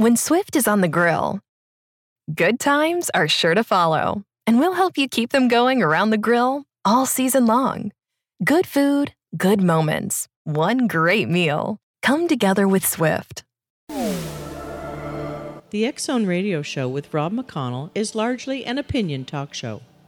When Swift is on the grill, good times are sure to follow, and we'll help you keep them going around the grill all season long. Good food, good moments, one great meal. Come together with Swift. The X Zone Radio Show with Rob McConnell is largely an opinion talk show.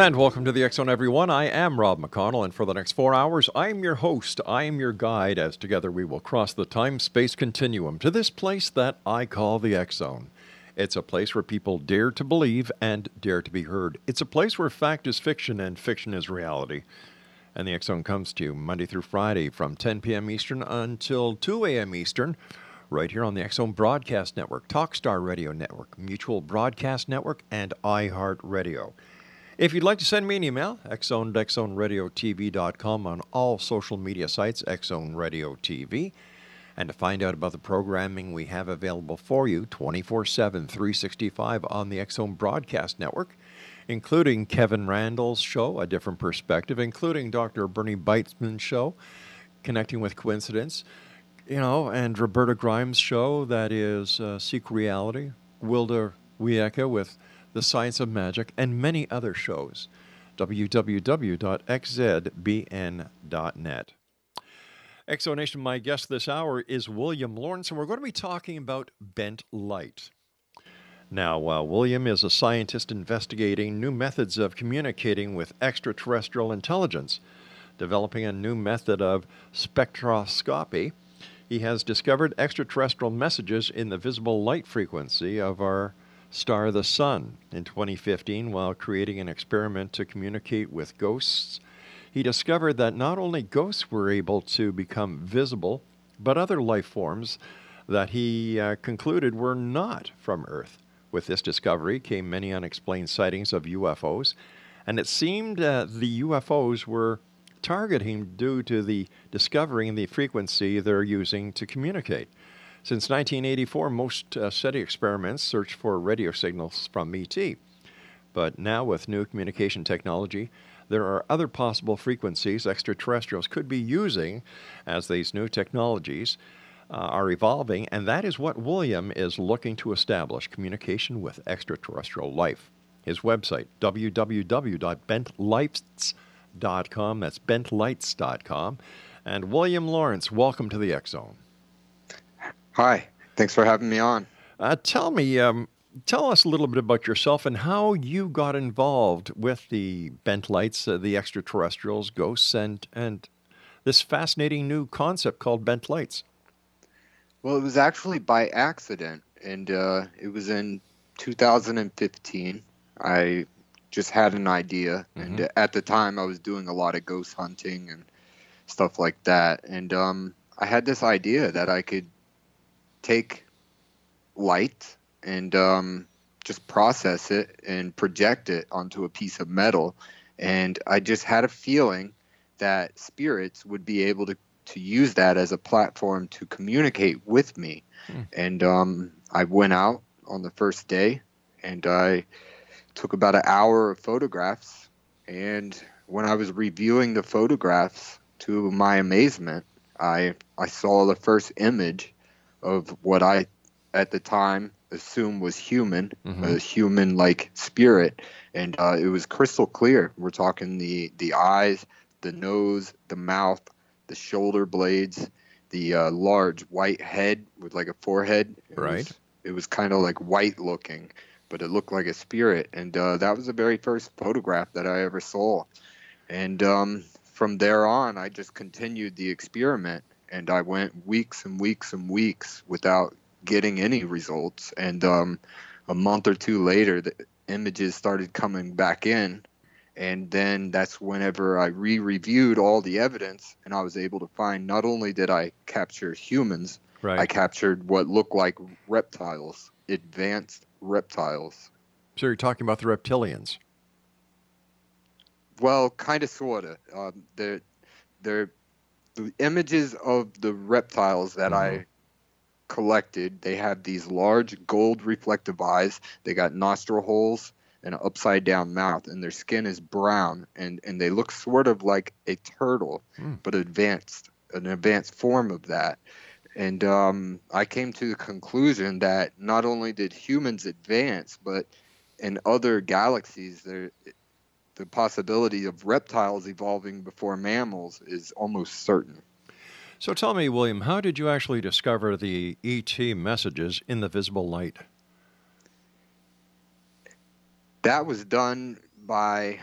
And welcome to the Zone, everyone. I am Rob McConnell, and for the next four hours, I am your host. I am your guide as together we will cross the time space continuum to this place that I call the Zone. It's a place where people dare to believe and dare to be heard. It's a place where fact is fiction and fiction is reality. And the Zone comes to you Monday through Friday from 10 p.m. Eastern until 2 a.m. Eastern, right here on the Zone Broadcast Network, Talkstar Radio Network, Mutual Broadcast Network, and iHeartRadio. If you'd like to send me an email, xzone on all social media sites, Xzone Radio TV. And to find out about the programming we have available for you 24 7, 365 on the Xzone Broadcast Network, including Kevin Randle's show, A Different Perspective, including Dr. Bernie Beitman's show, Connecting with Coincidence, you know, and Roberta Grimes' show, that is uh, Seek Reality, Gwilda Wiyaka with The Science of Magic, and many other shows. www.xzbn.net. X Zone Nation, my guest this hour is William Lawrence, and we're going to be talking about bent light. Now, while William is a scientist investigating new methods of communicating with extraterrestrial intelligence, developing a new method of spectroscopy. He has discovered extraterrestrial messages in the visible light frequency of our star, the Sun. In 2015, while creating an experiment to communicate with ghosts, he discovered that not only ghosts were able to become visible, but other life forms that he uh, concluded were not from Earth. With this discovery came many unexplained sightings of UFOs, and it seemed uh, the UFOs were targeting due to the discovering the frequency they're using to communicate. Since 1984, most uh, SETI experiments searched for radio signals from ET. But now, with new communication technology, there are other possible frequencies extraterrestrials could be using as these new technologies uh, are evolving, and that is what William is looking to establish communication with extraterrestrial life. His website, www.bentlights.com, that's bentlights.com. And William Lawrence, welcome to the Zone. Hi, thanks for having me on. Uh, tell me, um, tell us a little bit about yourself and how you got involved with the bent lights, uh, the extraterrestrials, ghosts, and and this fascinating new concept called bent lights. Well, it was actually by accident, and uh, it was in 2015. I just had an idea, and at the time I was doing a lot of ghost hunting and stuff like that, and um, I had this idea that I could take light and um, just process it and project it onto a piece of metal. And I just had a feeling that spirits would be able to, to use that as a platform to communicate with me. And um, I went out on the first day, and I took about an hour of photographs. And when I was reviewing the photographs, to my amazement, I I saw the first image of what I at the time assumed was human, a human like spirit, and uh, it was crystal clear. We're talking the the eyes, the nose, the mouth, the shoulder blades, the uh, large white head with like a forehead. It Right. Was, it was kind of like white looking, but it looked like a spirit, and uh, that was the very first photograph that I ever saw. And um, from there on, I just continued the experiment, and I went weeks and weeks and weeks without getting any results. And um, a month or two later, the images started coming back in. And then that's whenever I re reviewed all the evidence, and I was able to find not only did I capture humans, Right. I captured what looked like reptiles, advanced reptiles. so you're talking about the reptilians. Well, kind of, sort of. Um, they're, they're the images of the reptiles that I collected. They have these large gold reflective eyes. They got nostril holes and an upside down mouth, and their skin is brown, and, and they look sort of like a turtle, Hmm. but advanced, an advanced form of that. And um, I came to the conclusion that not only did humans advance, but in other galaxies, there the possibility of reptiles evolving before mammals is almost certain. So tell me, William, how did you actually discover the ET messages in the visible light? That was done by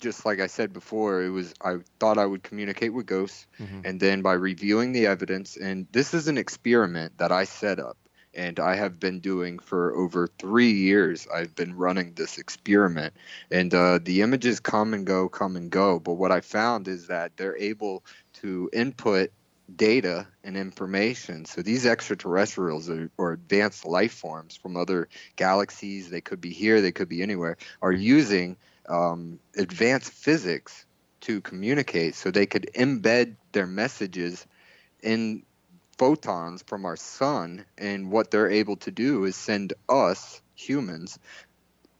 just like I said before, it was I thought I would communicate with ghosts mm-hmm. and then by reviewing the evidence and this is an experiment that I set up and I have been doing for over 3 years. I've been running this experiment and uh, the images come and go, come and go, but what I found is that they're able to input data and information. So these extraterrestrials are, or advanced life forms from other galaxies, they could be here, they could be anywhere, are using um, advanced physics to communicate. So they could embed their messages in photons from our sun, and what they're able to do is send us humans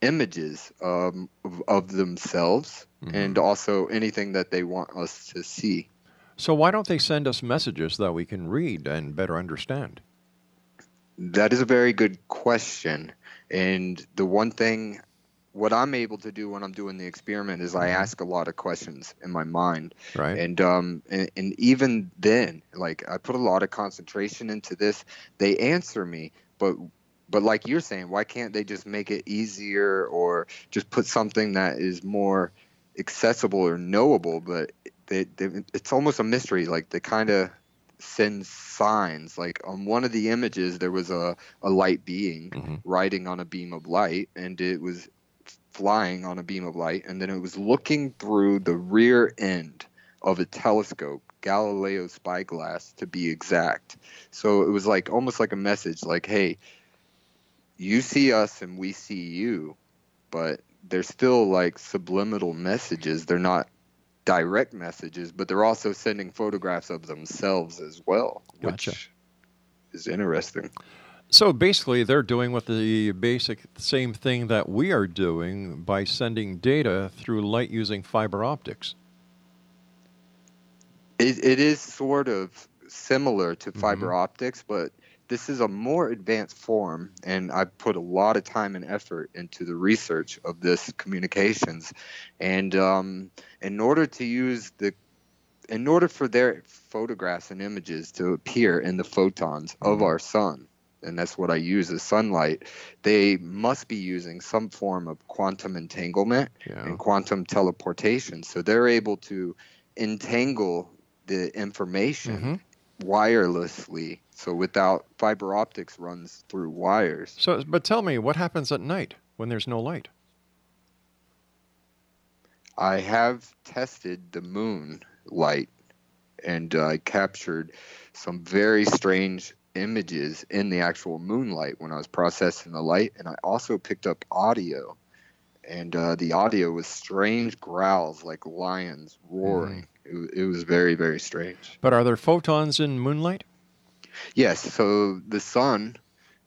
images um, of, of themselves and also anything that they want us to see. So why don't they send us messages that we can read and better understand? That is a very good question. And the one thing, what I'm able to do when I'm doing the experiment is I ask a lot of questions in my mind. Right. And um and, and even then, like I put a lot of concentration into this, they answer me, but but like you're saying, why can't they just make it easier or just put something that is more accessible or knowable? But they, they, it's almost a mystery. Like they kind of send signs. Like on one of the images, there was a, a light being riding on a beam of light, and it was flying on a beam of light, and then it was looking through the rear end of a telescope, Galileo spyglass to be exact. So it was like almost like a message, like, "Hey, you see us and we see you," but they're still like subliminal messages. They're not direct messages, but they're also sending photographs of themselves as well, Gotcha. which is interesting. So basically, they're doing what the basic same thing that we are doing by sending data through light using fiber optics. It, it is sort of similar to fiber optics, but this is a more advanced form, and I put a lot of time and effort into the research of this communications. And um, in order to use the, in order for their photographs and images to appear in the photons of our sun, and that's what I use as sunlight, they must be using some form of quantum entanglement Yeah. and quantum teleportation. So they're able to entangle the information wirelessly. So without fiber optics runs through wires. So, but tell me, what happens at night when there's no light? I have tested the moon light and uh, I captured some very strange images in the actual moonlight when I was processing the light. And I also picked up audio. And uh, the audio was strange growls like lions roaring. It, it was very, very strange. But are there photons in moonlight? Yes, so the sun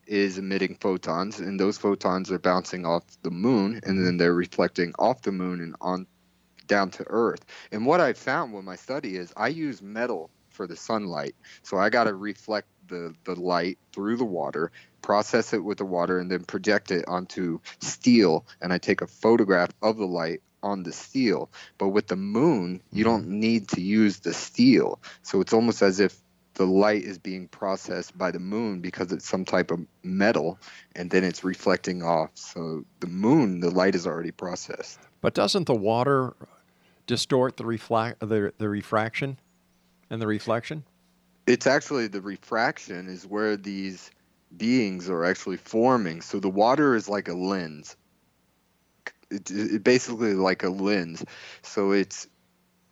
is emitting photons, and those photons are bouncing off the moon, and then they're reflecting off the moon and on down to Earth. And what I found with my study is I use metal for the sunlight, so I got to reflect the the light through the water, process it with the water, and then project it onto steel, and I take a photograph of the light on the steel. But with the moon, you mm-hmm. don't need to use the steel, so it's almost as if the light is being processed by the moon because it's some type of metal and then it's reflecting off. So the moon, the light is already processed. But doesn't the water distort the, refla- the, the refraction and the reflection? It's actually the refraction is where these beings are actually forming. So the water is like a lens. It, it basically like a lens. So it's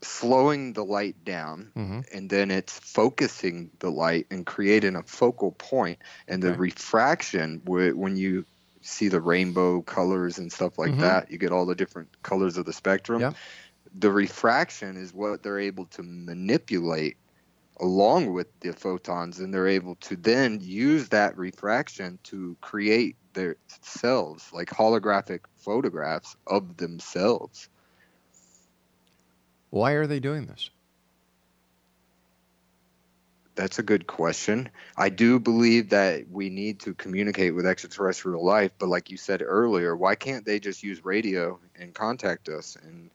slowing the light down Mhm. and then it's focusing the light and creating a focal point and the refraction when you see the rainbow colors and stuff like Mhm. that you get all the different colors of the spectrum Yep. the refraction is what they're able to manipulate along with the photons and they're able to then use that refraction to create their selves like holographic photographs of themselves Why are they doing this? That's a good question. I do believe that we need to communicate with extraterrestrial life, but like you said earlier, why can't they just use radio and contact us? And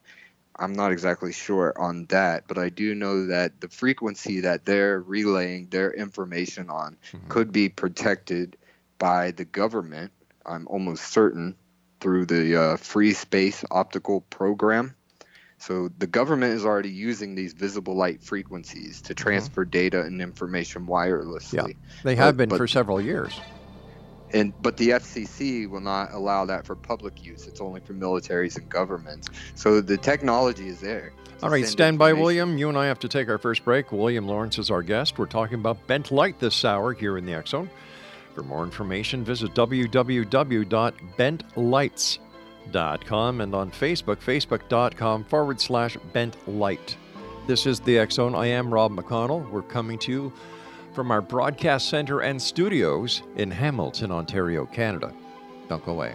I'm not exactly sure on that, but I do know that the frequency that they're relaying their information on could be protected by the government. I'm almost certain through the uh, free space optical program. So the government is already using these visible light frequencies to transfer data and information wirelessly. Yeah, they have But- been but- for several years. And but the FCC will not allow that for public use. It's only for militaries and governments. So the technology is there. All right, stand by. William. You and I have to take our first break. William Lawrence is our guest. We're talking about bent light this hour here in the Zone. For more information, visit www.bentlights.com and on Facebook, facebook.com forward slash bentlight. This is the Zone. I am Rob McConnell. We're coming to you from our broadcast center and studios in Hamilton, Ontario, Canada. Don't go away.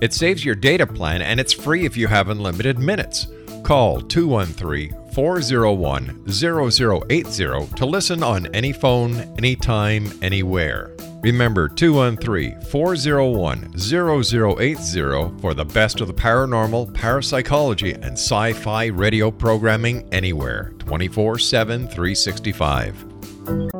It saves your data plan and it's free if you have unlimited minutes. Call 213 401 0080 to listen on any phone, anytime, anywhere. Remember 213 401 0080 for the best of the paranormal, parapsychology, and sci fi radio programming anywhere 24 7 365.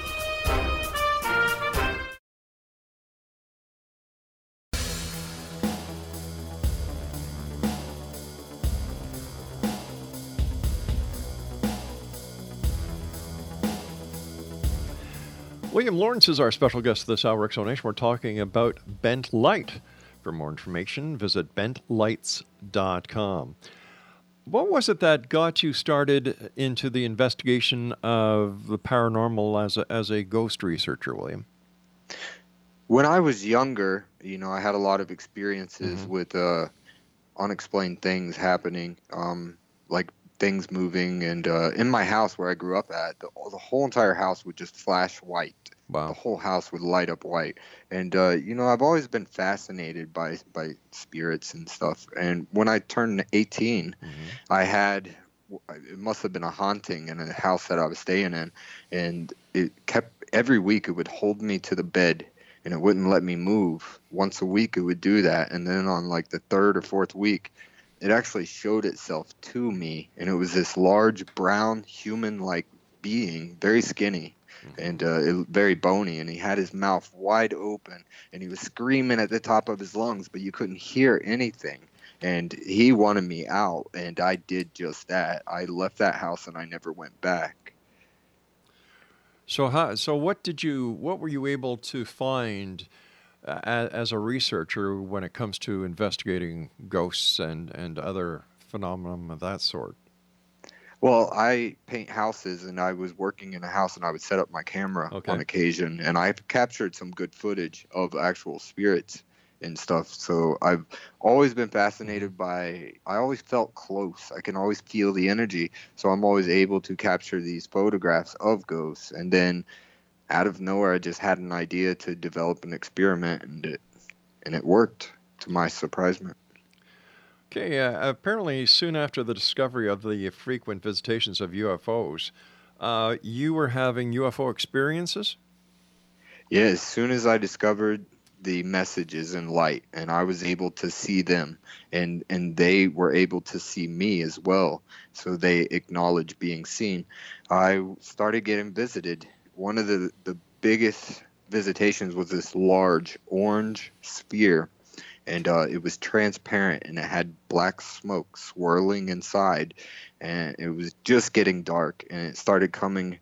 William Lawrence is our special guest this hour, X Zone Nation. We're talking about bent light. For more information, visit bentlights.com. What was it that got you started into the investigation of the paranormal as a, as a ghost researcher, William? When I was younger, you know, I had a lot of experiences with uh, unexplained things happening, um, like things moving. And uh, in my house where I grew up at, the, the whole entire house would just flash white. Wow. The whole house would light up white. And uh, you know, I've always been fascinated by by spirits and stuff. And when I turned 18, mm-hmm. I had uh, it must have been a haunting in a house that I was staying in, and it kept every week it would hold me to the bed and it wouldn't let me move. Once a week it would do that, and then on like the third or fourth week, it actually showed itself to me, and it was this large brown human-like being, very skinny and uh, it, very bony, and he had his mouth wide open, and he was screaming at the top of his lungs, but you couldn't hear anything. And he wanted me out, and I did just that. I left that house, and I never went back. So so what did you what were you able to find uh, as a researcher when it comes to investigating ghosts and and other phenomena of that sort? Well, I paint houses, and I was working in a house, and I would set up my camera Okay. on occasion, and I've captured some good footage of actual spirits and stuff. So I've always been fascinated mm-hmm. by. I always felt close. I can always feel the energy, so I'm always able to capture these photographs of ghosts, and then out of nowhere, I just had an idea to develop an experiment, and it and it worked to my surprisement. Okay, uh, apparently soon after the discovery of the frequent visitations of UFOs, uh, you were having UFO experiences. Yeah, as soon as I discovered the messages in light and I was able to see them and and they were able to see me as well. So they acknowledged being seen. I started getting visited. One of the the biggest visitations was this large orange sphere and uh, it was transparent and it had black smoke swirling inside and it was just getting dark and it started coming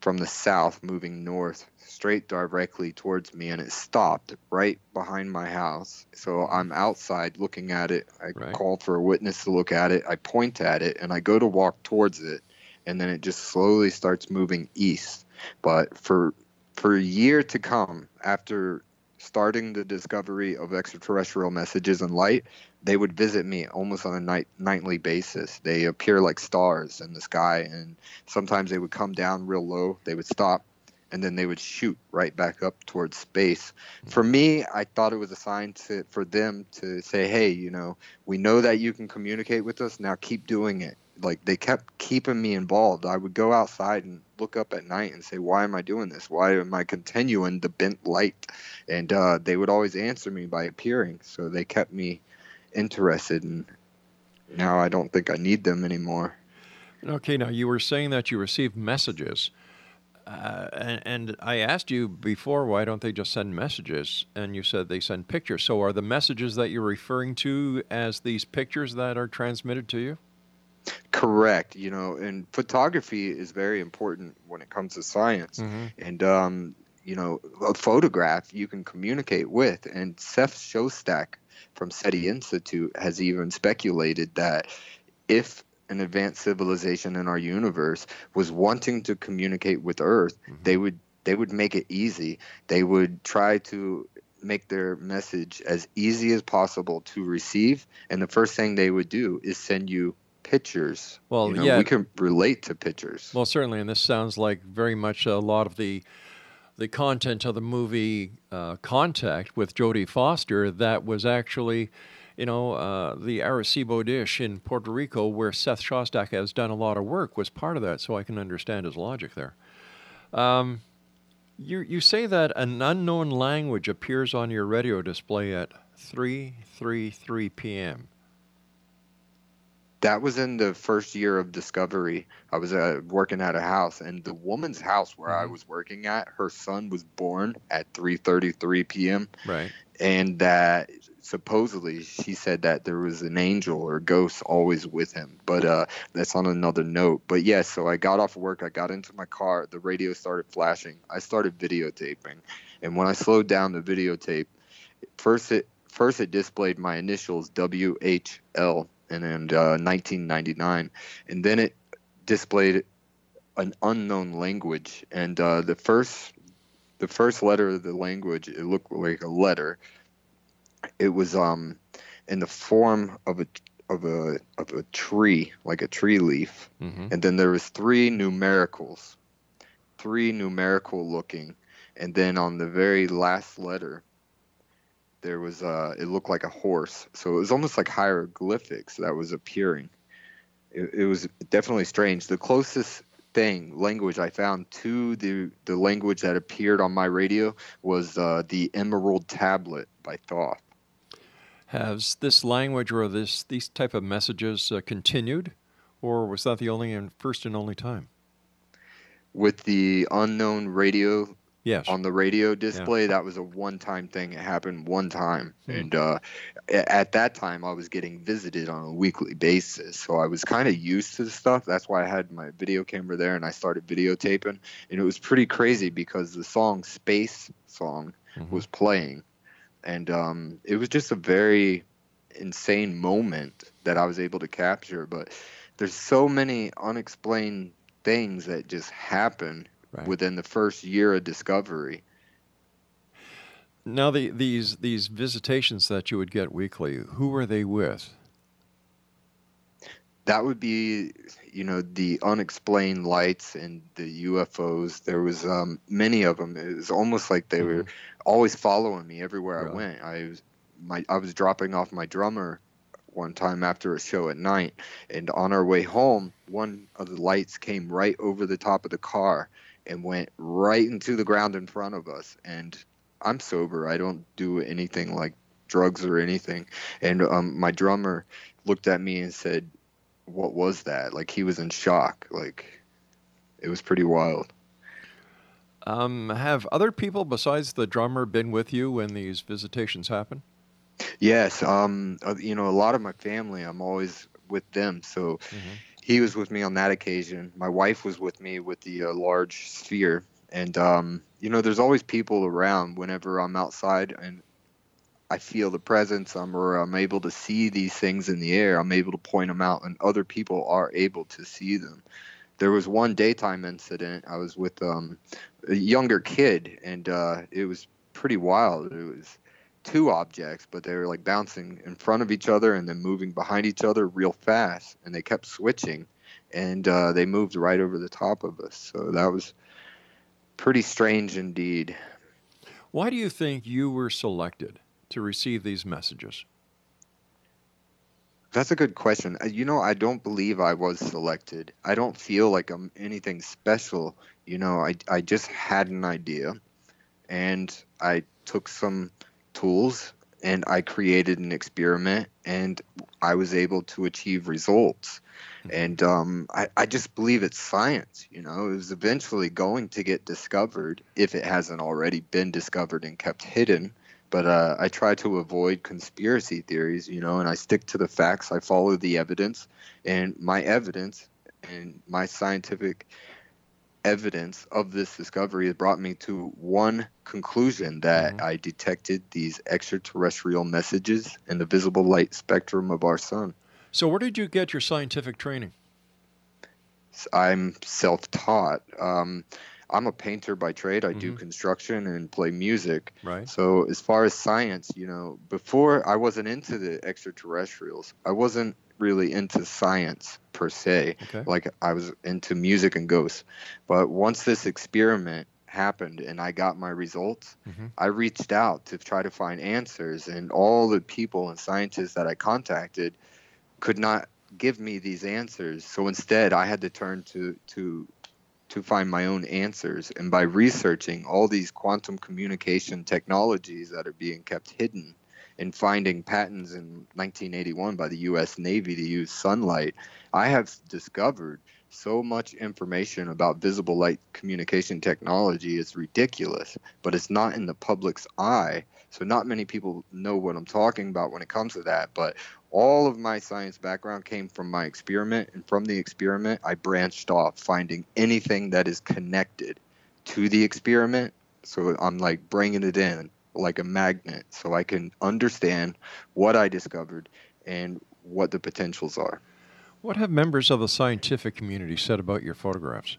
from the south moving north straight directly towards me and it stopped right behind my house. So i'm outside looking at it. I Right. called for a witness to look at it. I point at it and i go to walk towards it and then it just slowly starts moving east. But for for a year to come after starting the discovery of extraterrestrial messages and light they would visit me almost on a night nightly basis. They appear like stars in the sky and sometimes they would come down real low they would stop and then they would shoot right back up towards space. For me i thought it was a sign to, for them to say hey you know we know that you can communicate with us now keep doing it. Like they kept keeping me involved. I would go outside and look up at night and say why am i doing this? Why am i continuing the bent light? And uh, they would always answer me by appearing. So they kept me interested and now i don't think i need them anymore. Okay, now you were saying that you received messages, uh, and, and I asked you before why don't they just send messages, and you said they send pictures. So are the messages that you're referring to as these pictures that are transmitted to you? Correct. You know, and photography is very important when it comes to science. And um, you know, a photograph you can communicate with. And Seth Shostak from SETI Institute has even speculated that if an advanced civilization in our universe was wanting to communicate with Earth, Mm-hmm. they would they would make it easy. They would try to make their message as easy as possible to receive, and the first thing they would do is send you pictures. Well, You know, yeah. we can relate to pictures. Well, certainly, and this sounds like very much a lot of the the content of the movie uh, Contact with Jodie Foster. That was actually, you know, uh, the Arecibo dish in Puerto Rico, where Seth Shostak has done a lot of work, was part of that. So I can understand his logic there. Um, you you say that an unknown language appears on your radio display at three three three p.m. that was in the first year of discovery. I was uh, working at a house and the woman's house where i was working at her son was born at 3.33 p.m Right. and that supposedly she said that there was an angel or ghost always with him. But uh, that's on another note. But yes so i got off work i got into my car the radio started flashing i started videotaping. And when i slowed down the videotape first it first it displayed my initials whl and then uh, 1999 and then it displayed an unknown language. And uh, the first the first letter of the language it looked like a letter. It was um in the form of a of a of a tree like a tree leaf. Mm-hmm. and then there was three numericals three numerical looking. And then on the very last letter there was uh it looked like a horse. So it was almost like hieroglyphics that was appearing. It, it was definitely strange. The closest thing language i found to the the language that appeared on my radio was uh, the emerald tablet by thoth. Has this language or this these type of messages uh, continued, or was that the only and first and only time? with the unknown radio Yes. on the radio display that was a one-time thing. It happened one time. Hmm. and uh, at that time i was getting visited on a weekly basis. So i was kind of used to the stuff. That's why i had my video camera there and i started videotaping. And it was pretty crazy because the song space song Mhm. was playing. And um, it was just a very insane moment that i was able to capture. But there's so many unexplained things that just happen Right. within the first year of discovery Now the these these visitations that you would get weekly, who were they with? that would be you know the unexplained lights and the ufos there was um, many of them it was almost like they were always following me everywhere Really? i went i was my i was dropping off my drummer one time after a show at night and on our way home one of the lights came right over the top of the car and went right into the ground in front of us and i'm sober i don't do anything like drugs or anything and um, my drummer looked at me and said what was that? Like he was in shock. Like it was pretty wild. Um, have other people besides the drummer been with you when these visitations happen? Yes, um, uh, you know, a lot of my family, I'm always with them. So he was with me on that occasion. My wife was with me with the uh, large sphere, and um, you know, there's always people around whenever I'm outside and I feel the presence. I'm or I'm able to see these things in the air. I'm able to point them out, and other people are able to see them. There was one daytime incident. I was with um, a younger kid, and uh, it was pretty wild. It was two objects, but they were like bouncing in front of each other and then moving behind each other real fast, and they kept switching, and uh, they moved right over the top of us. So that was pretty strange indeed. Why do you think you were selected to receive these messages? That's a good question. Uh, You know, I don't believe I was selected. I don't feel like I'm anything special. You know, I, I just had an idea and I took some tools and I created an experiment and I was able to achieve results. And um, I, I just believe it's science. You know, it was eventually going to get discovered if it hasn't already been discovered and kept hidden but uh, I try to avoid conspiracy theories, you know, and I stick to the facts. I follow the evidence, and my evidence and my scientific evidence of this discovery has brought me to one conclusion that I detected these extraterrestrial messages in the visible light spectrum of our sun. So, where did you get your scientific training? I'm self-taught. Um, I'm a painter by trade. I do Mhm. construction and play music. Right. So as far as science, you know, before I wasn't into the extraterrestrials. I wasn't really into science per se. Okay. Like I was into music and ghosts. But once this experiment happened and I got my results, Mhm. I reached out to try to find answers and all the people and scientists that I contacted could not give me these answers. So instead, I had to turn to to to find my own answers. And by researching all these quantum communication technologies that are being kept hidden and finding patents in 1981 by the US Navy to use sunlight, I have discovered so much information about visible light communication technology is ridiculous, but it's not in the public's eye. So not many people know what I'm talking about when it comes to that, but all of my science background came from my experiment and from the experiment I branched off finding anything that is connected to the experiment. So I'm like bringing it in like a magnet so I can understand what I discovered and what the potentials are. What have members of the scientific community said about your photographs?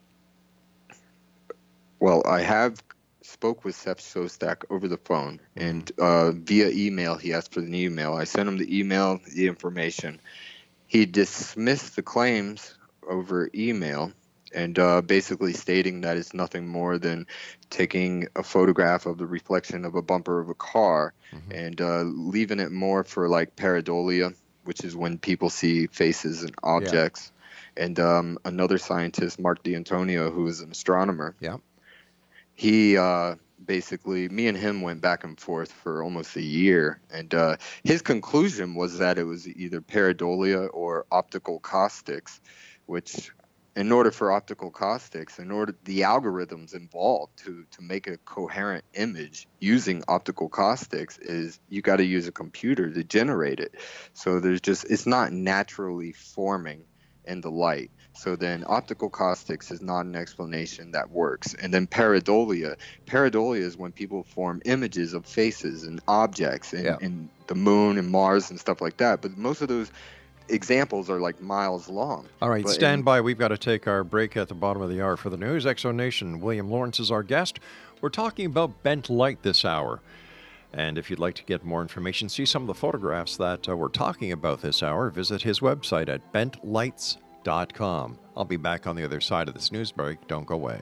Well, I have spoke with Seth Shostak over the phone and uh, via email. He asked for the email. I sent him the email, the information. He dismissed the claims over email and uh, basically stating that it's nothing more than taking a photograph of the reflection of a bumper of a car and uh, leaving it more for like pareidolia, which is when people see faces and objects. And um, another scientist, Mark D'Antonio, who is an astronomer, Yeah. he uh, basically me and him went back and forth for almost a year and uh, his conclusion was that it was either pareidolia or optical caustics which in order for optical caustics in order the algorithms involved to to make a coherent image using optical caustics is you got to use a computer to generate it so there's just it's not naturally forming in the light. So then optical caustics is not an explanation that works. And then pareidolia, pareidolia is when people form images of faces and objects and, Yeah. and the moon and Mars and stuff like that. But most of those examples are like miles long. All right, But stand in- by. We've got to take our break at the bottom of the hour for the news. X Zone Nation, William Lawrence is our guest. We're talking about bent light this hour. And if you'd like to get more information, see some of the photographs that uh, we're talking about this hour, visit his website at bentlights.com. I'll be back on the other side of this news break. Don't go away.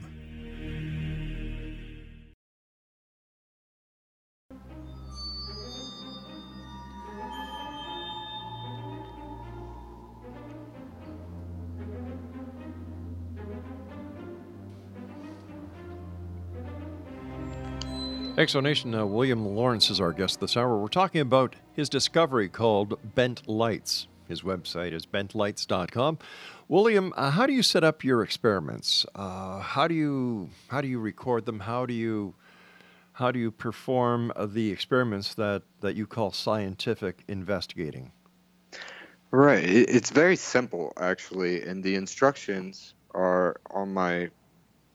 X Zone Nation uh, William Lawrence is our guest this hour. We're talking about his discovery called Bent Lights. His website is bentlights.com. William, uh, how do you set up your experiments? Uh, how do you how do you record them? How do you how do you perform the experiments that, that you call scientific investigating? Right. It's very simple, actually, and the instructions are on my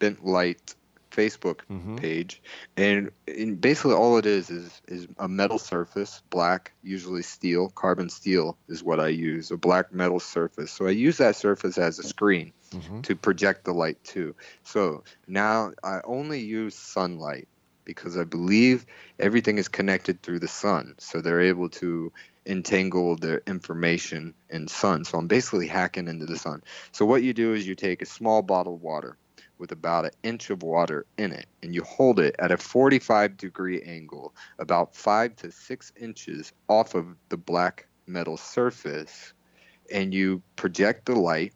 Bent Light Facebook mm-hmm. page, and, and, basically all it is is is a metal surface, black, usually steel, carbon steel is what I use, a black metal surface. So I use that surface as a screen mm-hmm. to project the light to. So now I only use sunlight because I believe everything is connected through the sun, so they're able to entangle their information in sun. So I'm basically hacking into the sun. So what you do is you take a small bottle of water with about an inch of water in it, and you hold it at a 45 degree angle, about five to six inches off of the black metal surface, and you project the light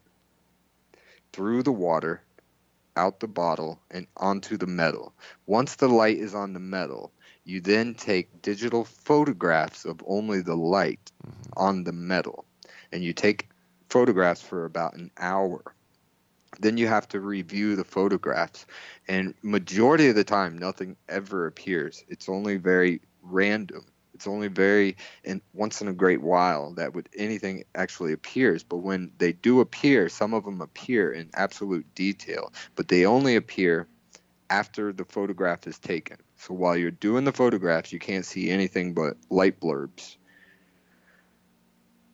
through the water, out the bottle, and onto the metal. Once the light is on the metal, you then take digital photographs of only the light mm-hmm. on the metal, and you take photographs for about an hour then you have to review the photographs. And majority of the time nothing ever appears. It's only very random. It's only very in once in a great while that would anything actually appears. But when they do appear some of them appear in absolute detail but they only appear after the photograph is taken. So while you're doing the photographs you can't see anything but light blurbs.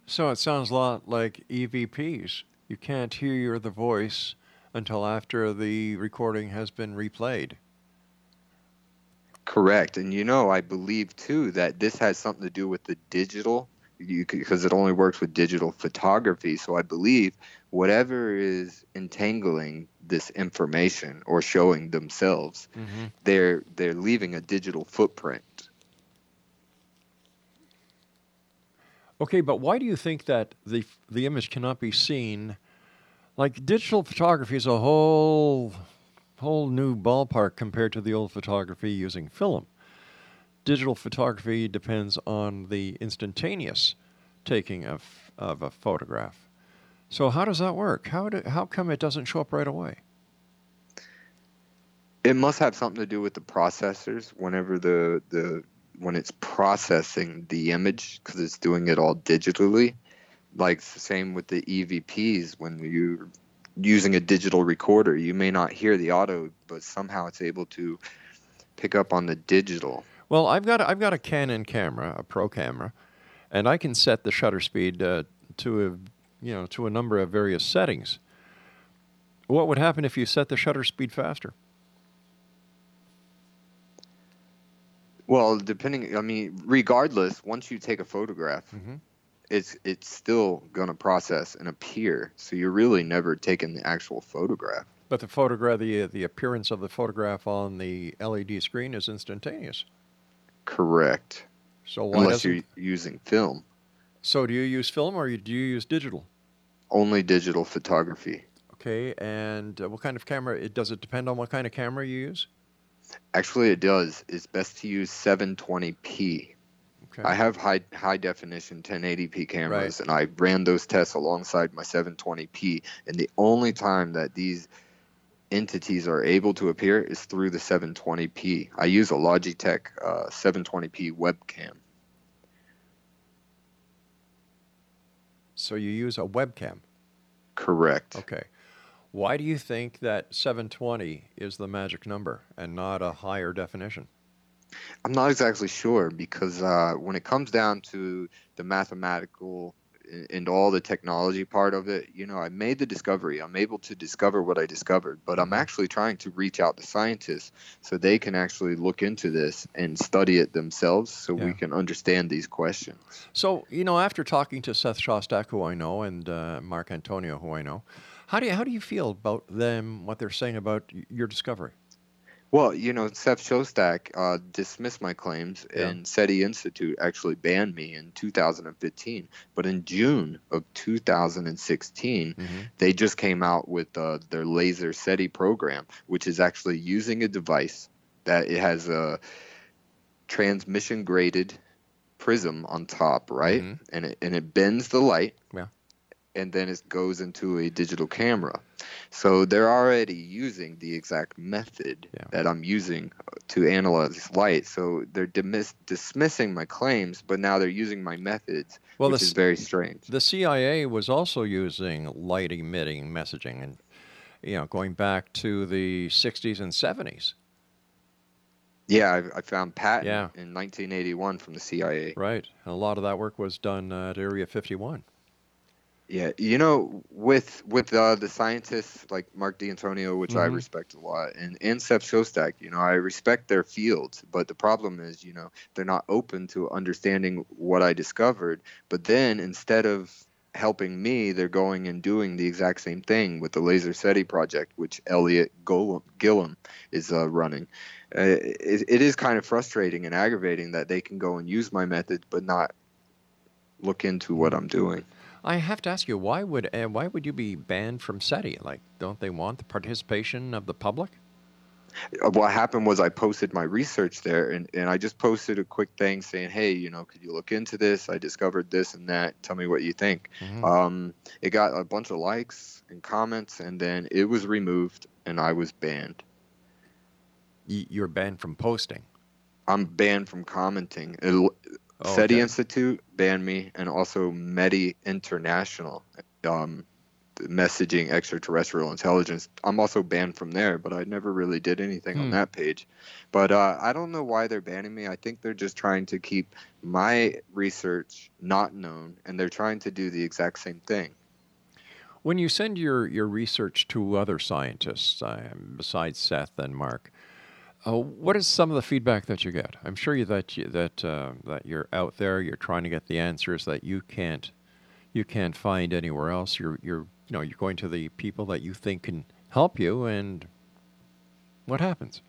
So it sounds a lot like evps you can't hear the voice until after the recording has been replayed. Correct. And you know, I believe too that this has something to do with the digital because it only works with digital photography. So I believe whatever is entangling this information or showing themselves, mm-hmm. they're they're leaving a digital footprint. Okay, but why do you think that the the image cannot be seen? Like digital photography is a whole whole new ballpark compared to the old photography using film. Digital photography depends on the instantaneous taking of of a photograph. So how does that work? How do, how come it doesn't show up right away? It must have something to do with the processors. Whenever the the when it's processing the image because it's doing it all digitally like same with the evps when you're using a digital recorder you may not hear the auto but somehow it's able to pick up on the digital. Well i've got a, i've got a canon camera a pro camera and i can set the shutter speed uh, to a you know to a number of various settings. What would happen if you set the shutter speed faster Well, depending, I mean, regardless, once you take a photograph, mm-hmm. it's it's still going to process and appear. So you're really never taking the actual photograph. But the photograph, the the appearance of the photograph on the LED screen is instantaneous. Correct. So why Unless you're using film, So do you use film or do you use digital? only digital photography. Okay, and uh, what kind of camera? It does it depend on what kind of camera you use? Actually, it does. It's best to use 720p. Okay. I have high high definition 1080p cameras, Right. and I ran those tests alongside my 720p. And the only time that these entities are able to appear is through the 720p. I use a Logitech uh, 720p webcam. So you use a webcam. Correct. Okay. Why do you think that 720 is the magic number and not a higher definition? I'm not exactly sure because uh, when it comes down to the mathematical and- all the technology part of it, you know, I made the discovery. I'm able to discover what I discovered, but Mm-hmm. I'm actually trying to reach out to scientists so they can actually look into this and study it themselves so Yeah. we can understand these questions. So, you know, after talking to Seth Shostak, who I know, and uh, Mark D'Antonio, who I know, how do you how do you feel about them? What they're saying about your discovery? Well, you know, Seth Shostak uh, dismissed my claims, Yeah. and SETI Institute actually banned me in 2015. But in June of 2016, Mm-hmm. they just came out with uh, their Laser SETI program, which is actually using a device that it has a transmission graded prism on top, right? And it and it bends the light. Yeah. And then it goes into a digital camera. So they're already using the exact method that I'm using to analyze light. So they're dismiss- dismissing my claims, but now they're using my methods, Well, which this- is very strange. The CIA was also using light emitting messaging, and you know, going back to the 60s and 70s. Yeah, I, I found patent Yeah. in 1981 from the CIA. Right. And a lot of that work was done at Area 51. Yeah, you know, with with uh, the scientists like Mark D'Antonio, which I Mhm. respect a lot, and and Seth Shostak, you know, I respect their fields, but the problem is, you know, they're not open to understanding what I discovered. But then instead of helping me, they're going and doing the exact same thing with the Laser SETI project, which Eliot Golem, Gillum is uh, running. Uh, it, it is kind of frustrating and aggravating that they can go and use my method, but not look into what I'm doing. I have to ask you, why would uh, why would you be banned from SETI? Like, don't they want the participation of the public? Uh, what happened was I posted my research there and, and I just posted a quick thing saying, hey, you know, could you look into this? I discovered this and that. Tell me what you think. Mhm. Um, it got a bunch of likes and comments and then it was removed and I was banned. You're banned from posting. I'm banned from commenting. It, Oh, SETI okay. Institute banned me and also METI International. Um, messaging extraterrestrial intelligence. I'm also banned from there, but I never really did anything on Hmm. that page. But uh, I don't know why they're banning me. I think they're just trying to keep my research not known, and they're trying to do the exact same thing. When you send your, your research to other scientists, uh, besides Seth and Mark, uh, what is some of the feedback that you get? I'm sure you, that you, that uh, that you're out there, you're trying to get the answers that you can't you can't find anywhere else. You're you're you know you're going to the people that you think can help you, and what happens?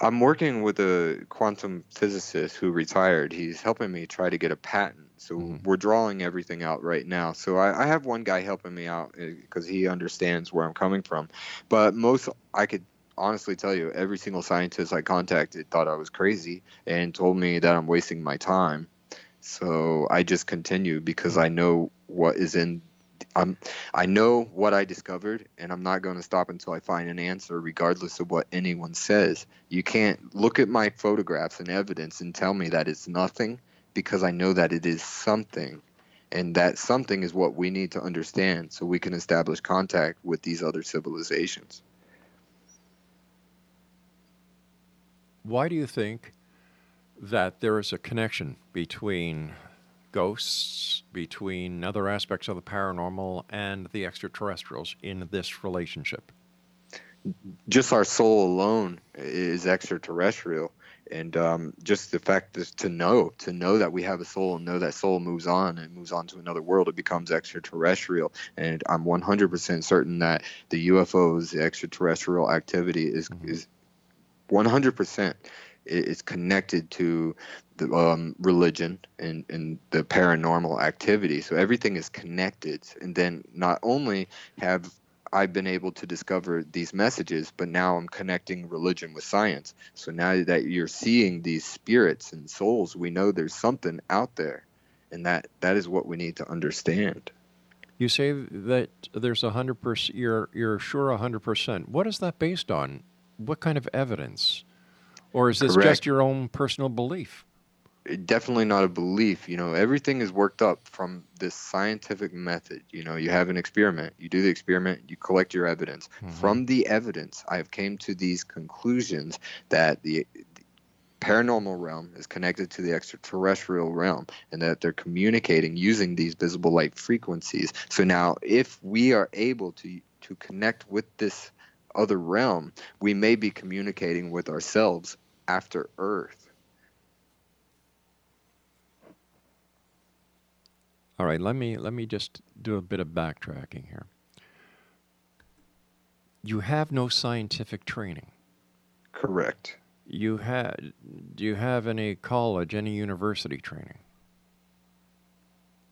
I'm working with a quantum physicist who retired. He's helping me try to get a patent. So we're drawing everything out right now. So I, I have one guy helping me out because he understands where I'm coming from. But most, I could honestly tell you, every single scientist I contacted thought I was crazy and told me that I'm wasting my time. So I just continue because I know what is in. I'm, I know what I discovered, and I'm not going to stop until I find an answer, regardless of what anyone says. You can't look at my photographs and evidence and tell me that it's nothing, because I know that it is something, and that something is what we need to understand so we can establish contact with these other civilizations. Why do you think that there is a connection between ghosts, between other aspects of the paranormal, and the extraterrestrials in this relationship? just our soul alone is extraterrestrial and um, just the fact is to know to know that we have a soul and know that soul moves on and moves on to another world it becomes extraterrestrial and i'm 100% certain that the ufos the extraterrestrial activity is mm-hmm. is 100% is connected to the um, religion and, and the paranormal activity so everything is connected and then not only have I've been able to discover these messages, but now I'm connecting religion with science. So now that you're seeing these spirits and souls, we know there's something out there, and that that is what we need to understand. You say that there's a hundred percent. You're you're sure a hundred percent. What is that based on? What kind of evidence, or is this Correct. just your own personal belief? definitely not a belief. You know, everything is worked up from this scientific method. You know, you have an experiment, you do the experiment, you collect your evidence. Mm-hmm. From the evidence, I have came to these conclusions that the paranormal realm is connected to the extraterrestrial realm and that they're communicating using these visible light frequencies. So now if we are able to to connect with this other realm, we may be communicating with ourselves after Earth All right, let me let me just do a bit of backtracking here. You have no scientific training. Correct. You had do you have any college, any university training?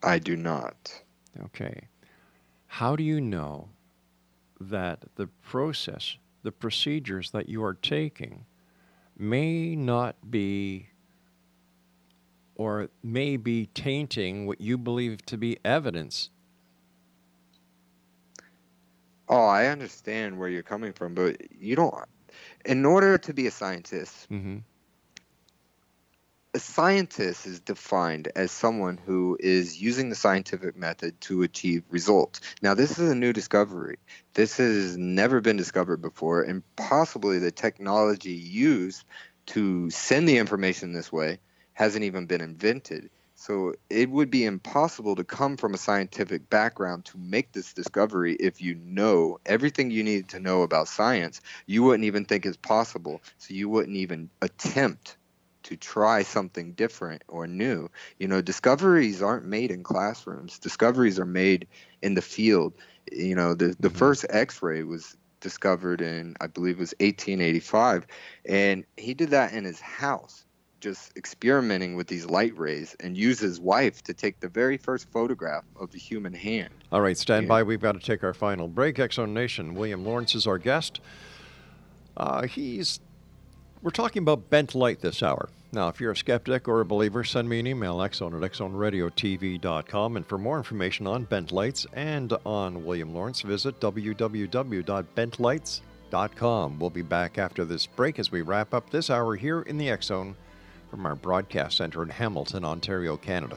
I do not. Okay. How do you know that the process, the procedures that you are taking may not be or may be tainting what you believe to be evidence. Oh, I understand where you're coming from, but you don't. In order to be a scientist, mm-hmm. A scientist is defined as someone who is using the scientific method to achieve results. Now, this is a new discovery. This has never been discovered before, and possibly the technology used to send the information this way hasn't even been invented. So it would be impossible to come from a scientific background to make this discovery if you know everything you need to know about science. You wouldn't even think it's possible. So you wouldn't even attempt to try something different or new. You know, discoveries aren't made in classrooms. Discoveries are made in the field. You know, the the mm-hmm. first X-ray was discovered in I believe it was 1885 and he did that in his house just experimenting with these light rays and use his wife to take the very first photograph of the human hand. All right, stand by. We've got to take our final break. X Zone Nation, William Lawrence is our guest. Uh, he's we're talking about bent light this hour. Now, if you're a skeptic or a believer, send me an email, xzone at xzoneradiotv.com. And for more information on bent lights and on William Lawrence, visit www.bentlights.com. We'll be back after this break as we wrap up this hour here in the X Zone from our broadcast center in Hamilton, Ontario, Canada.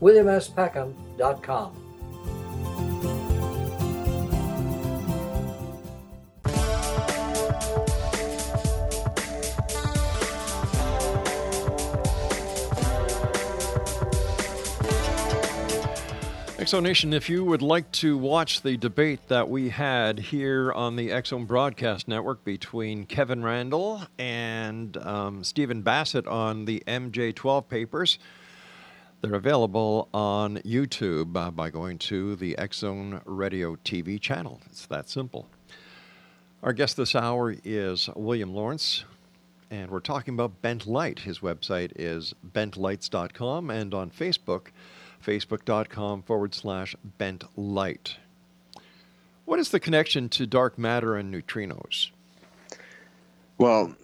www.williamspeckham.com. X Zone Nation, if you would like to watch the debate that we had here on the X Zone Broadcast Network between Kevin Randle and um, Stephen Bassett on the MJ12 papers, they're available on YouTube uh, by going to the X Zone Radio TV channel. It's that simple. Our guest this hour is William Lawrence, and we're talking about Bent Light. His website is bentlights.com, and on Facebook, facebook.com forward slash bent light. What is the connection to dark matter and neutrinos? Well,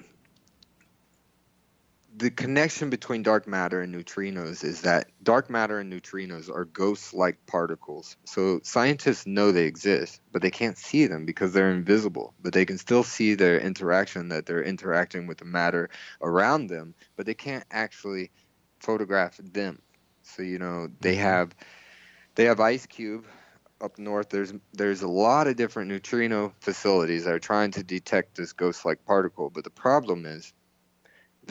the connection between dark matter and neutrinos is that dark matter and neutrinos are ghost like particles. So scientists know they exist, but they can't see them because they're invisible. But they can still see their interaction, that they're interacting with the matter around them, but they can't actually photograph them. So you know they mm-hmm. have they have IceCube up north. There's there's a lot of different neutrino facilities that are trying to detect this ghost-like particle, but the problem is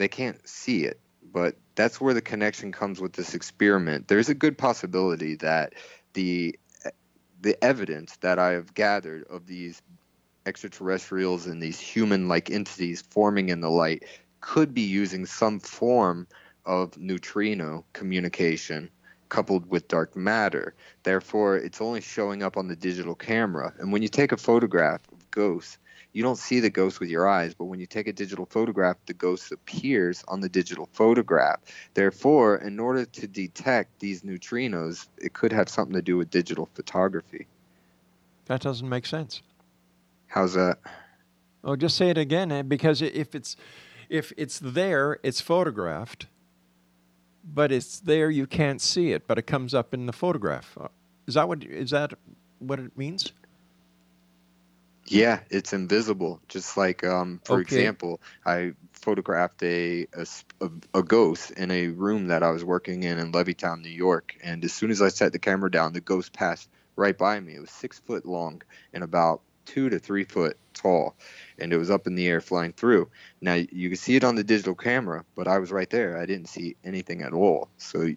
they can't see it. But that's where the connection comes with this experiment. There's a good possibility that the the evidence that I have gathered of these extraterrestrials and these human-like entities forming in the light could be using some form of neutrino communication coupled with dark matter. Therefore, it's only showing up on the digital camera. And when you take a photograph ghosts, you don't see the ghost with your eyes, but when you take a digital photograph, the ghost appears on the digital photograph. Therefore, in order to detect these neutrinos, it could have something to do with digital photography. That doesn't make sense. How's that? Oh, just say it again, eh, because if it's if it's there, it's photographed but it's there. You can't see it, but it comes up in the photograph. Uh, is that what is that what it means? Yeah, it's invisible. Just like, um, for okay. example, I photographed a, a, a ghost in a room that I was working in in Levittown, New York, and as soon as I set the camera down, the ghost passed right by me. It was six foot long and about two to three foot tall, and it was up in the air flying through. Now you can see it on the digital camera, but I was right there. I didn't see anything at all. So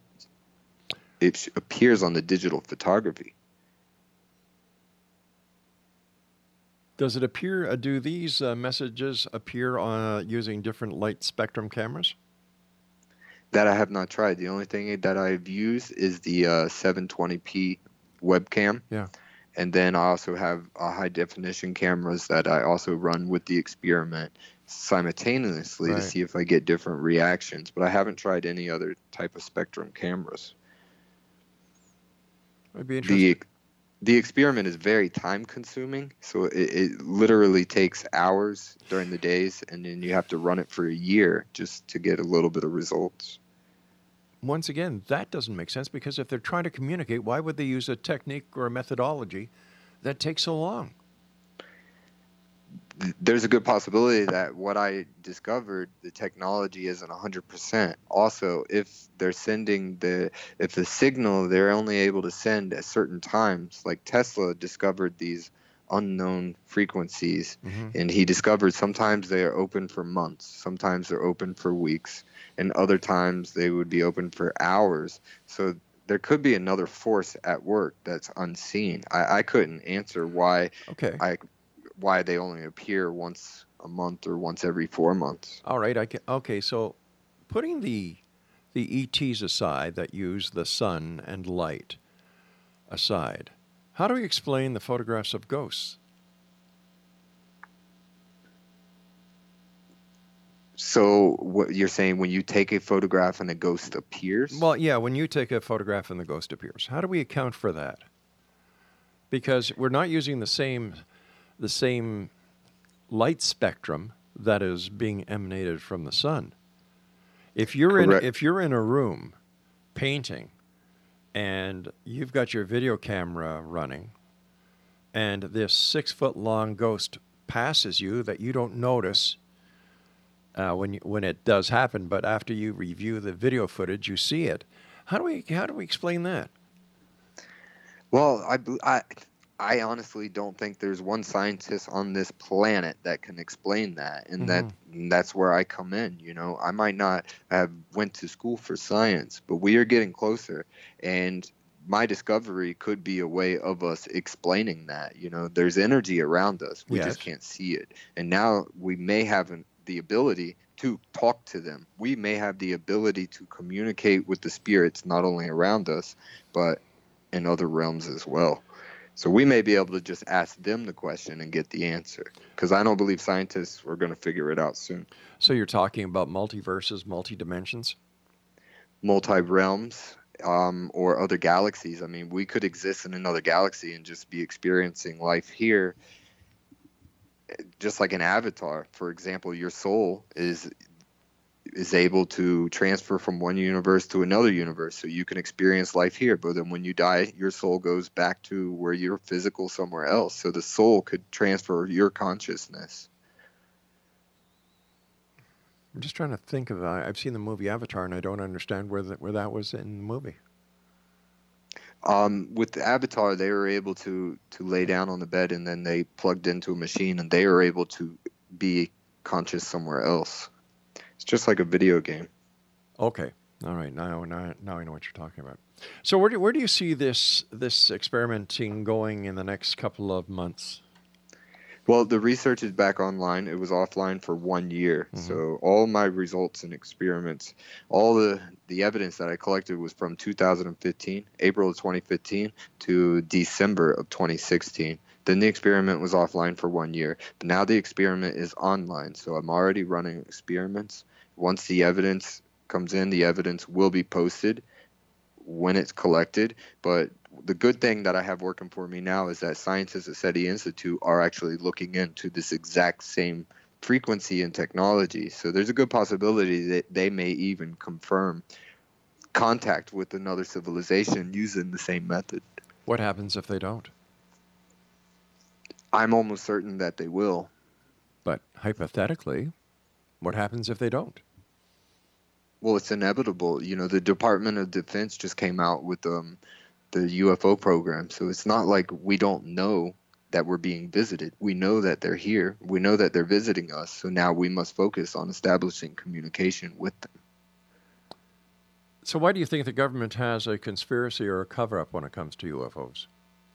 it appears on the digital photography. Does it appear? Uh, do these uh, messages appear on uh, using different light spectrum cameras? That I have not tried. The only thing that I've used is the 720p uh, webcam. Yeah and then I also have uh, high definition cameras that I also run with the experiment simultaneously right. to see if I get different reactions. But I haven't tried any other type of spectrum cameras. Would be interesting. The, the experiment is very time consuming, so it, it literally takes hours during the days, and then you have to run it for a year just to get a little bit of results once again, that doesn't make sense because if they're trying to communicate, why would they use a technique or a methodology that takes so long? Th- there's a good possibility that what I discovered, the technology isn't 100%. Also, if they're sending the, if the signal they're only able to send at certain times, like Tesla discovered these unknown frequencies, Mm-hmm. and he discovered sometimes they are open for months, sometimes they're open for weeks, and other times they would be open for hours. So there could be another force at work that's unseen. I, I couldn't answer why Okay. I why they only appear once a month or once every four months. All right. I can, okay. So, putting the the ETs aside that use the sun and light aside, how do we explain the photographs of ghosts? So what you're saying when you take a photograph and a ghost appears? Well, yeah. When you take a photograph and the ghost appears, how do we account for that? Because we're not using the same the same light spectrum that is being emanated from the sun. If you're Correct. in if you're in a room painting and you've got your video camera running and this six foot long ghost passes you that you don't notice uh, when you, when it does happen, but after you review the video footage, you see it. How do we how do we explain that? Well, I, I, I honestly don't think there's one scientist on this planet that can explain that, and that mm-hmm. and that's where I come in. You know, I might not have went to school for science, but we are getting closer, and my discovery could be a way of us explaining that. You know, there's energy around us, we Yes. just can't see it, and now we may have an, the ability to talk to them. We may have the ability to communicate with the spirits not only around us, but in other realms as well. So we may be able to just ask them the question and get the answer. Because I don't believe scientists are going to figure it out soon. So you're talking about multiverses, multi dimensions. Multi realms um, or other galaxies. I mean, we could exist in another galaxy and just be experiencing life here, just like an avatar. For example, your soul is is able to transfer from one universe to another universe so you can experience life here but then when you die your soul goes back to where you're physical somewhere else so the soul could transfer your consciousness I'm just trying to think of. I I've seen the movie Avatar, and I don't understand where that where that was in the movie. um, with the avatar they were able to to lay down on the bed and then they plugged into a machine and they were able to be conscious somewhere else it's just like a video game Okay, all right. Now, now, now I know what you're talking about. So where do where do you see this this experimenting going in the next couple of months? Well, the research is back online. It was offline for one year. Mm-hmm. So all my results and experiments, all the the evidence that I collected was from 2015, April of 2015 to December of 2016. Then the experiment was offline for one year. But now the experiment is online. So I'm already running experiments. Once the evidence comes in, the evidence will be posted when it's collected. But the good thing that I have working for me now is that scientists at SETI Institute are actually looking into this exact same frequency and technology. So there's a good possibility that they may even confirm contact with another civilization using the same method. What happens if they don't? I'm almost certain that they will. But hypothetically, what happens if they don't? Well, it's inevitable. You know, the Department of Defense just came out with um, the UFO program. So it's not like we don't know that we're being visited. We know that they're here. We know that they're visiting us. So now we must focus on establishing communication with them. So why do you think the government has a conspiracy or a cover up when it comes to UFOs?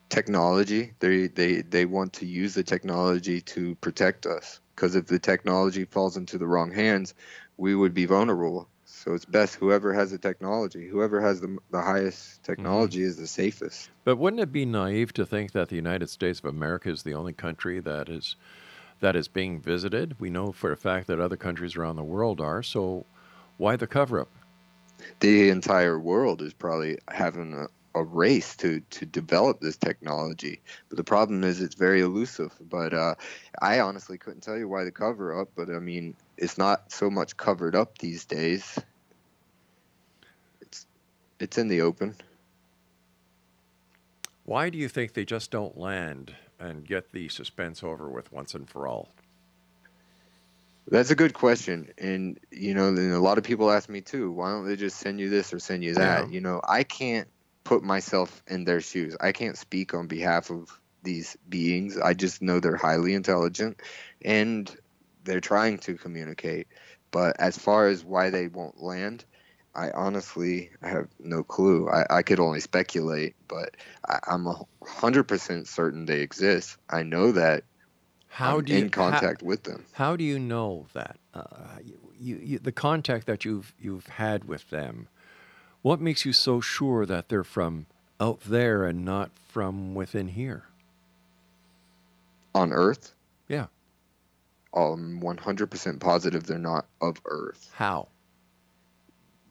Technology, they, they, they want to use the technology to protect us. Because if the technology falls into the wrong hands, we would be vulnerable. So it's best whoever has the technology, whoever has the, the highest technology is the safest. But wouldn't it be naive to think that the United States of America is the only country that is that is being visited? We know for a fact that other countries around the world are. So why the cover up? the entire world is probably having a, a race to to develop this technology. But the problem is it's very elusive. But uh, I honestly couldn't tell you why the cover up. But I mean, it's not so much covered up these days. It's it's in the open. Why do you think they just don't land and get the suspense over with once and for all? That's a good question, and you know, and a lot of people ask me too. Why don't they just send you this or send you that? Yeah. You know, I can't put myself in their shoes. I can't speak on behalf of these beings. I just know they're highly intelligent, and they're trying to communicate. But as far as why they won't land, I honestly have no clue. I, I could only speculate, but I, I'm a hundred percent certain they exist. I know that How I'm do you in contact with them. How do you know that? Uh, you, you, you, the contact that you've you've had with them. What makes you so sure that they're from out there and not from within here? On Earth, Yeah. I'm 100% positive they're not of Earth. How?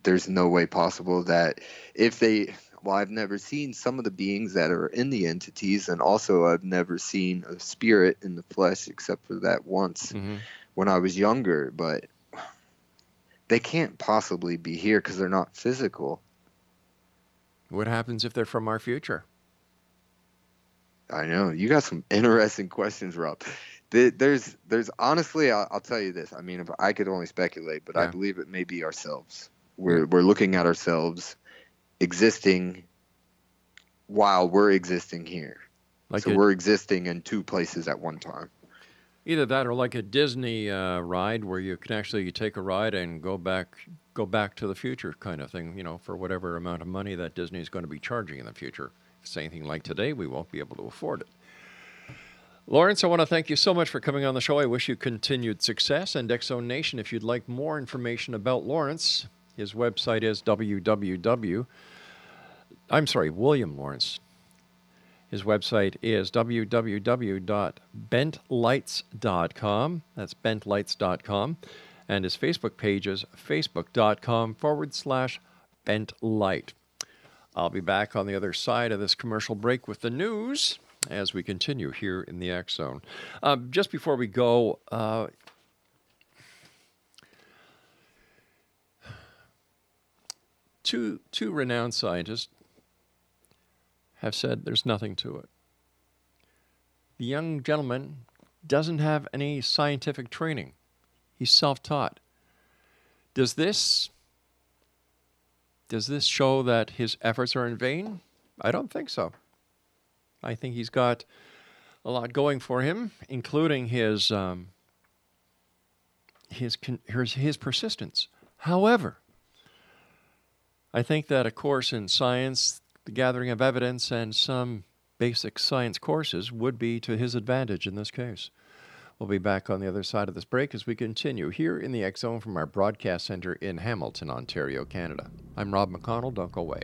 There's no way possible that if they. Well, I've never seen some of the beings that are in the entities, and also I've never seen a spirit in the flesh except for that once Mhm. when I was younger. But they can't possibly be here because they're not physical. What happens if they're from our future? I know you got some interesting questions, Rob. There's, there's honestly, I'll, I'll tell you this. I mean, if I could only speculate, but I believe it may be ourselves. We're we're looking at ourselves existing while we're existing here. Like so a- we're existing in two places at one time. Either that or like a Disney uh, ride where you can actually take a ride and go back go back to the future kind of thing, you know, for whatever amount of money that Disney is going to be charging in the future. If it's anything like today, we won't be able to afford it. Lawrence, I want to thank you so much for coming on the show. I wish you continued success. And X Zone Nation, if you'd like more information about Lawrence, his website is www. I'm sorry, William Lawrence. His website is www.bentlights.com. That's bentlights.com. And his Facebook page is facebook.com forward slash bentlight. I'll be back on the other side of this commercial break with the news as we continue here in the X Zone. Um, just before we go, uh, two, two renowned scientists have said there's nothing to it. The young gentleman doesn't have any scientific training. He's self-taught. Does this does this show that his efforts are in vain? I don't think so. I think he's got a lot going for him, including his um, his, his his persistence. However, I think that a course in science, the gathering of evidence, and some basic science courses would be to his advantage in this case. We'll be back on the other side of this break as we continue here in the X Zone from our broadcast center in Hamilton, Ontario, Canada. I'm Rob McConnell. Don't go away.